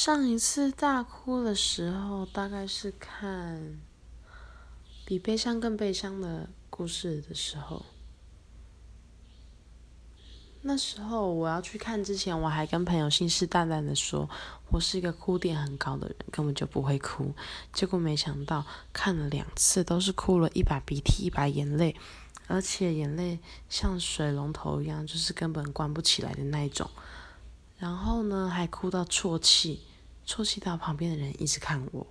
上一次大哭的时候，大概是看比悲伤更悲伤的故事的时候。那时候我要去看之前，我还跟朋友信誓旦旦的说，我是一个哭点很高的人，根本就不会哭。结果没想到看了两次，都是哭了一把鼻涕一把眼泪，而且眼泪像水龙头一样，就是根本关不起来的那一种。然后呢，还哭到啜泣，啜泣到旁边的人一直看我。